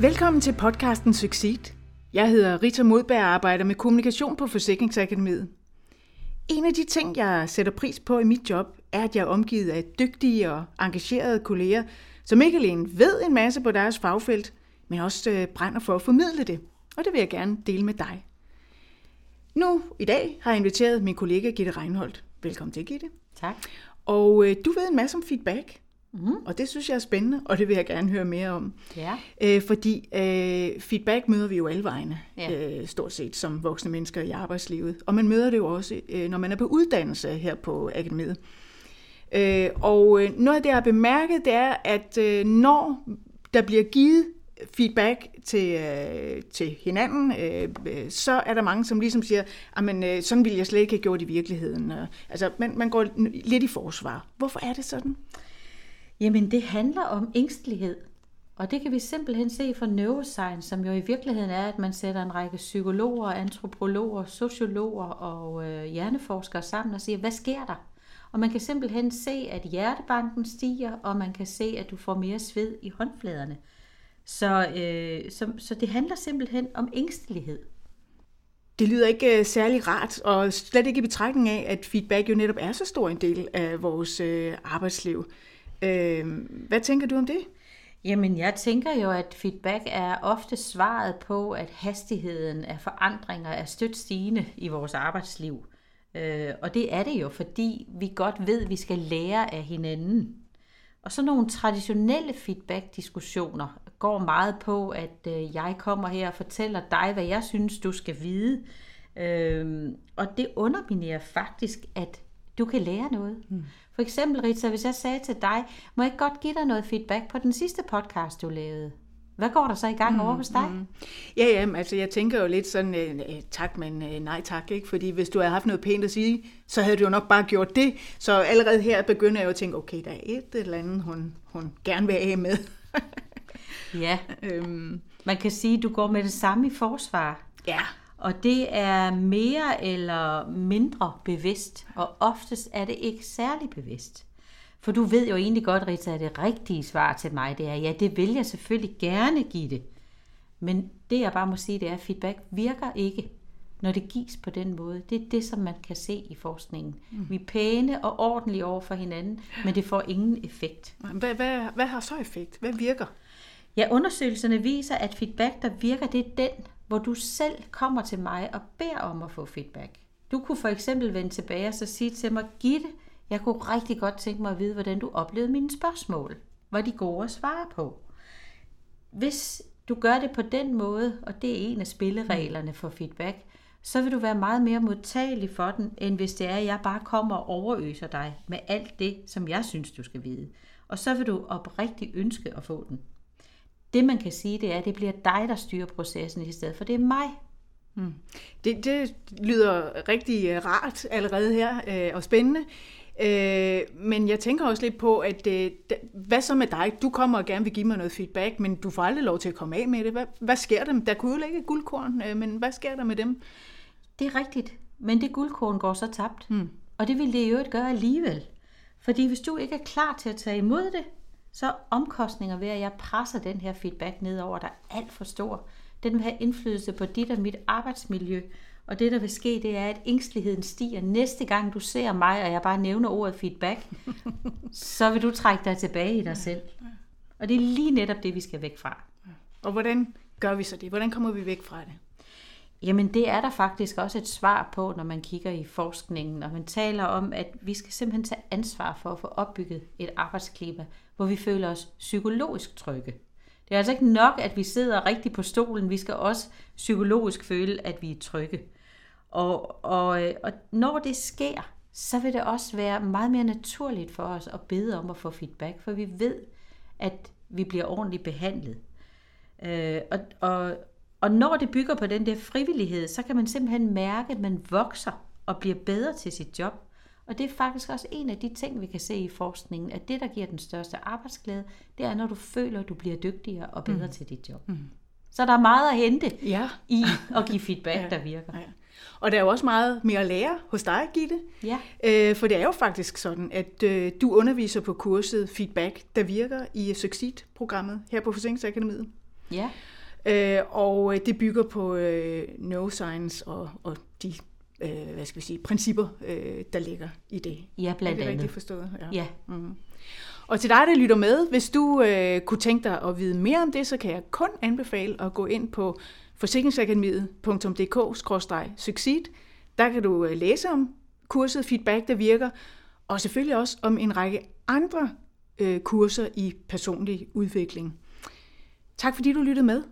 Velkommen til podcasten Succeed. Jeg hedder Rita Modberg og arbejder med kommunikation på Forsikringsakademiet. En af de ting, jeg sætter pris på i mit job, er, at jeg er omgivet af dygtige og engagerede kolleger, som ikke alene ved en masse på deres fagfelt, men også øh, brænder for at formidle det. Og det vil jeg gerne dele med dig. Nu i dag har jeg inviteret min kollega Gitte Reinholdt. Velkommen til, Gitte. Tak. Og øh, du ved en masse om feedback, mm. og det synes jeg er spændende, og det vil jeg gerne høre mere om. Ja. Øh, fordi øh, feedback møder vi jo alle vegne, Ja. øh, stort set som voksne mennesker i arbejdslivet. Og man møder det jo også, øh, når man er på uddannelse her på akademiet. Øh, og øh, noget af det, jeg har bemærket, det er, at øh, når der bliver givet feedback til, øh, til hinanden, øh, øh, så er der mange, som ligesom siger, at øh, sådan ville jeg slet ikke have gjort i virkeligheden. Altså, man, man går lidt i forsvar. Hvorfor er det sådan? Jamen, det handler om ængstelighed. Og det kan vi simpelthen se fra neuroscience, som jo i virkeligheden er, at man sætter en række psykologer, antropologer, sociologer og øh, hjerneforskere sammen og siger, hvad sker der? Og man kan simpelthen se, at hjertebanken stiger, og man kan se, at du får mere sved i håndfladerne. Så, øh, så, så det handler simpelthen om ængstelighed. Det lyder ikke øh, særlig rart, og slet ikke i betragtning af, at feedback jo netop er så stor en del af vores øh, arbejdsliv. Øh, hvad tænker du om det? Jamen, jeg tænker jo, at feedback er ofte svaret på, at hastigheden af forandringer er stødt stigende i vores arbejdsliv. Øh, og det er det jo, fordi vi godt ved, at vi skal lære af hinanden. Og så nogle traditionelle feedback-diskussioner går meget på, at øh, jeg kommer her og fortæller dig, hvad jeg synes, du skal vide. Øh, og det underminerer faktisk, at du kan lære noget. Mm. For eksempel, Rita, hvis jeg sagde til dig, må jeg ikke godt give dig noget feedback på den sidste podcast, du lavede? Hvad går der så i gang mm, over hos dig? Mm. Ja, ja, men altså jeg tænker jo lidt sådan, øh, øh, tak, men øh, nej tak, ikke? Fordi hvis du havde haft noget pænt at sige, så havde du jo nok bare gjort det. Så allerede her begynder jeg jo at tænke, okay, der er et eller andet, hun, hun gerne vil af med. Ja, øhm, man kan sige, at du går med det samme i forsvar. ja, Og det er mere eller mindre bevidst, og oftest er det ikke særlig bevidst. For du ved jo egentlig godt, Rita, at det rigtige svar til mig, det er, ja, det vil jeg selvfølgelig gerne give det. Men det jeg bare må sige, det er, at feedback virker ikke, når det gives på den måde. Det er det, som man kan se i forskningen. Mm. Vi er pæne og ordentlige over for hinanden, men det får ingen effekt. hvad, hvad, hvad har så effekt? Hvad virker? Ja, undersøgelserne viser, at feedback, der virker, det er den, hvor du selv kommer til mig og beder om at få feedback. Du kunne for eksempel vende tilbage og så sige til mig, Gitte, jeg kunne rigtig godt tænke mig at vide, hvordan du oplevede mine spørgsmål. Var de gode at svare på? Hvis du gør det på den måde, og det er en af spillereglerne for feedback, så vil du være meget mere modtagelig for den, end hvis det er, at jeg bare kommer og overøser dig med alt det, som jeg synes, du skal vide. Og så vil du oprigtigt ønske at få den. Det man kan sige, det er, at det bliver dig, der styrer processen i stedet for det er mig. Det, det lyder rigtig øh, rart allerede her, øh, og spændende. Øh, men jeg tænker også lidt på, at øh, hvad så med dig? Du kommer og gerne vil give mig noget feedback, men du får aldrig lov til at komme af med det. Hvad, hvad sker der? Der kunne jo ligge guldkorn, øh, men hvad sker der med dem? Det er rigtigt, men det guldkorn går så tabt. Mm. Og det vil det jo ikke gøre alligevel. Fordi hvis du ikke er klar til at tage imod det, så er omkostninger ved, at jeg presser den her feedback ned over dig alt for stor. Den vil have indflydelse på dit og mit arbejdsmiljø. Og det, der vil ske, det er, at ængsteligheden stiger. Næste gang du ser mig, og jeg bare nævner ordet feedback, så vil du trække dig tilbage i dig selv. Og det er lige netop det, vi skal væk fra. Og hvordan gør vi så det? Hvordan kommer vi væk fra det? Jamen det er der faktisk også et svar på, når man kigger i forskningen, og man taler om, at vi skal simpelthen tage ansvar for at få opbygget et arbejdsklima, hvor vi føler os psykologisk trygge. Det er altså ikke nok, at vi sidder rigtigt på stolen, vi skal også psykologisk føle, at vi er trygge. Og, og, øh, og når det sker, så vil det også være meget mere naturligt for os at bede om at få feedback, for vi ved, at vi bliver ordentligt behandlet. Øh, og, og, og når det bygger på den der frivillighed, så kan man simpelthen mærke, at man vokser og bliver bedre til sit job. Og det er faktisk også en af de ting, vi kan se i forskningen, at det, der giver den største arbejdsglæde, det er, når du føler, at du bliver dygtigere og bedre mm. til dit job. Mm. Så der er meget at hente Ja. i at give feedback, Ja. der virker. Ja. Og der er jo også meget mere at lære hos dig, Gitte. Ja. Øh, for det er jo faktisk sådan, at øh, du underviser på kurset Feedback, der virker i Succeed-programmet her på Forsikringsakademiet. Ja. Øh, og øh, det bygger på øh, neuroscience og, og de øh, hvad skal vi sige, principper, øh, der ligger i det. Ja, Er blandt det andet. rigtigt forstået? Ja. Mm. Og til dig, der lytter med, hvis du øh, kunne tænke dig at vide mere om det, så kan jeg kun anbefale at gå ind på forsikringsakademiet.dk-succeed. Der kan du øh, læse om kurset Feedback, der virker, og selvfølgelig også om en række andre øh, kurser i personlig udvikling. Tak fordi du lyttede med.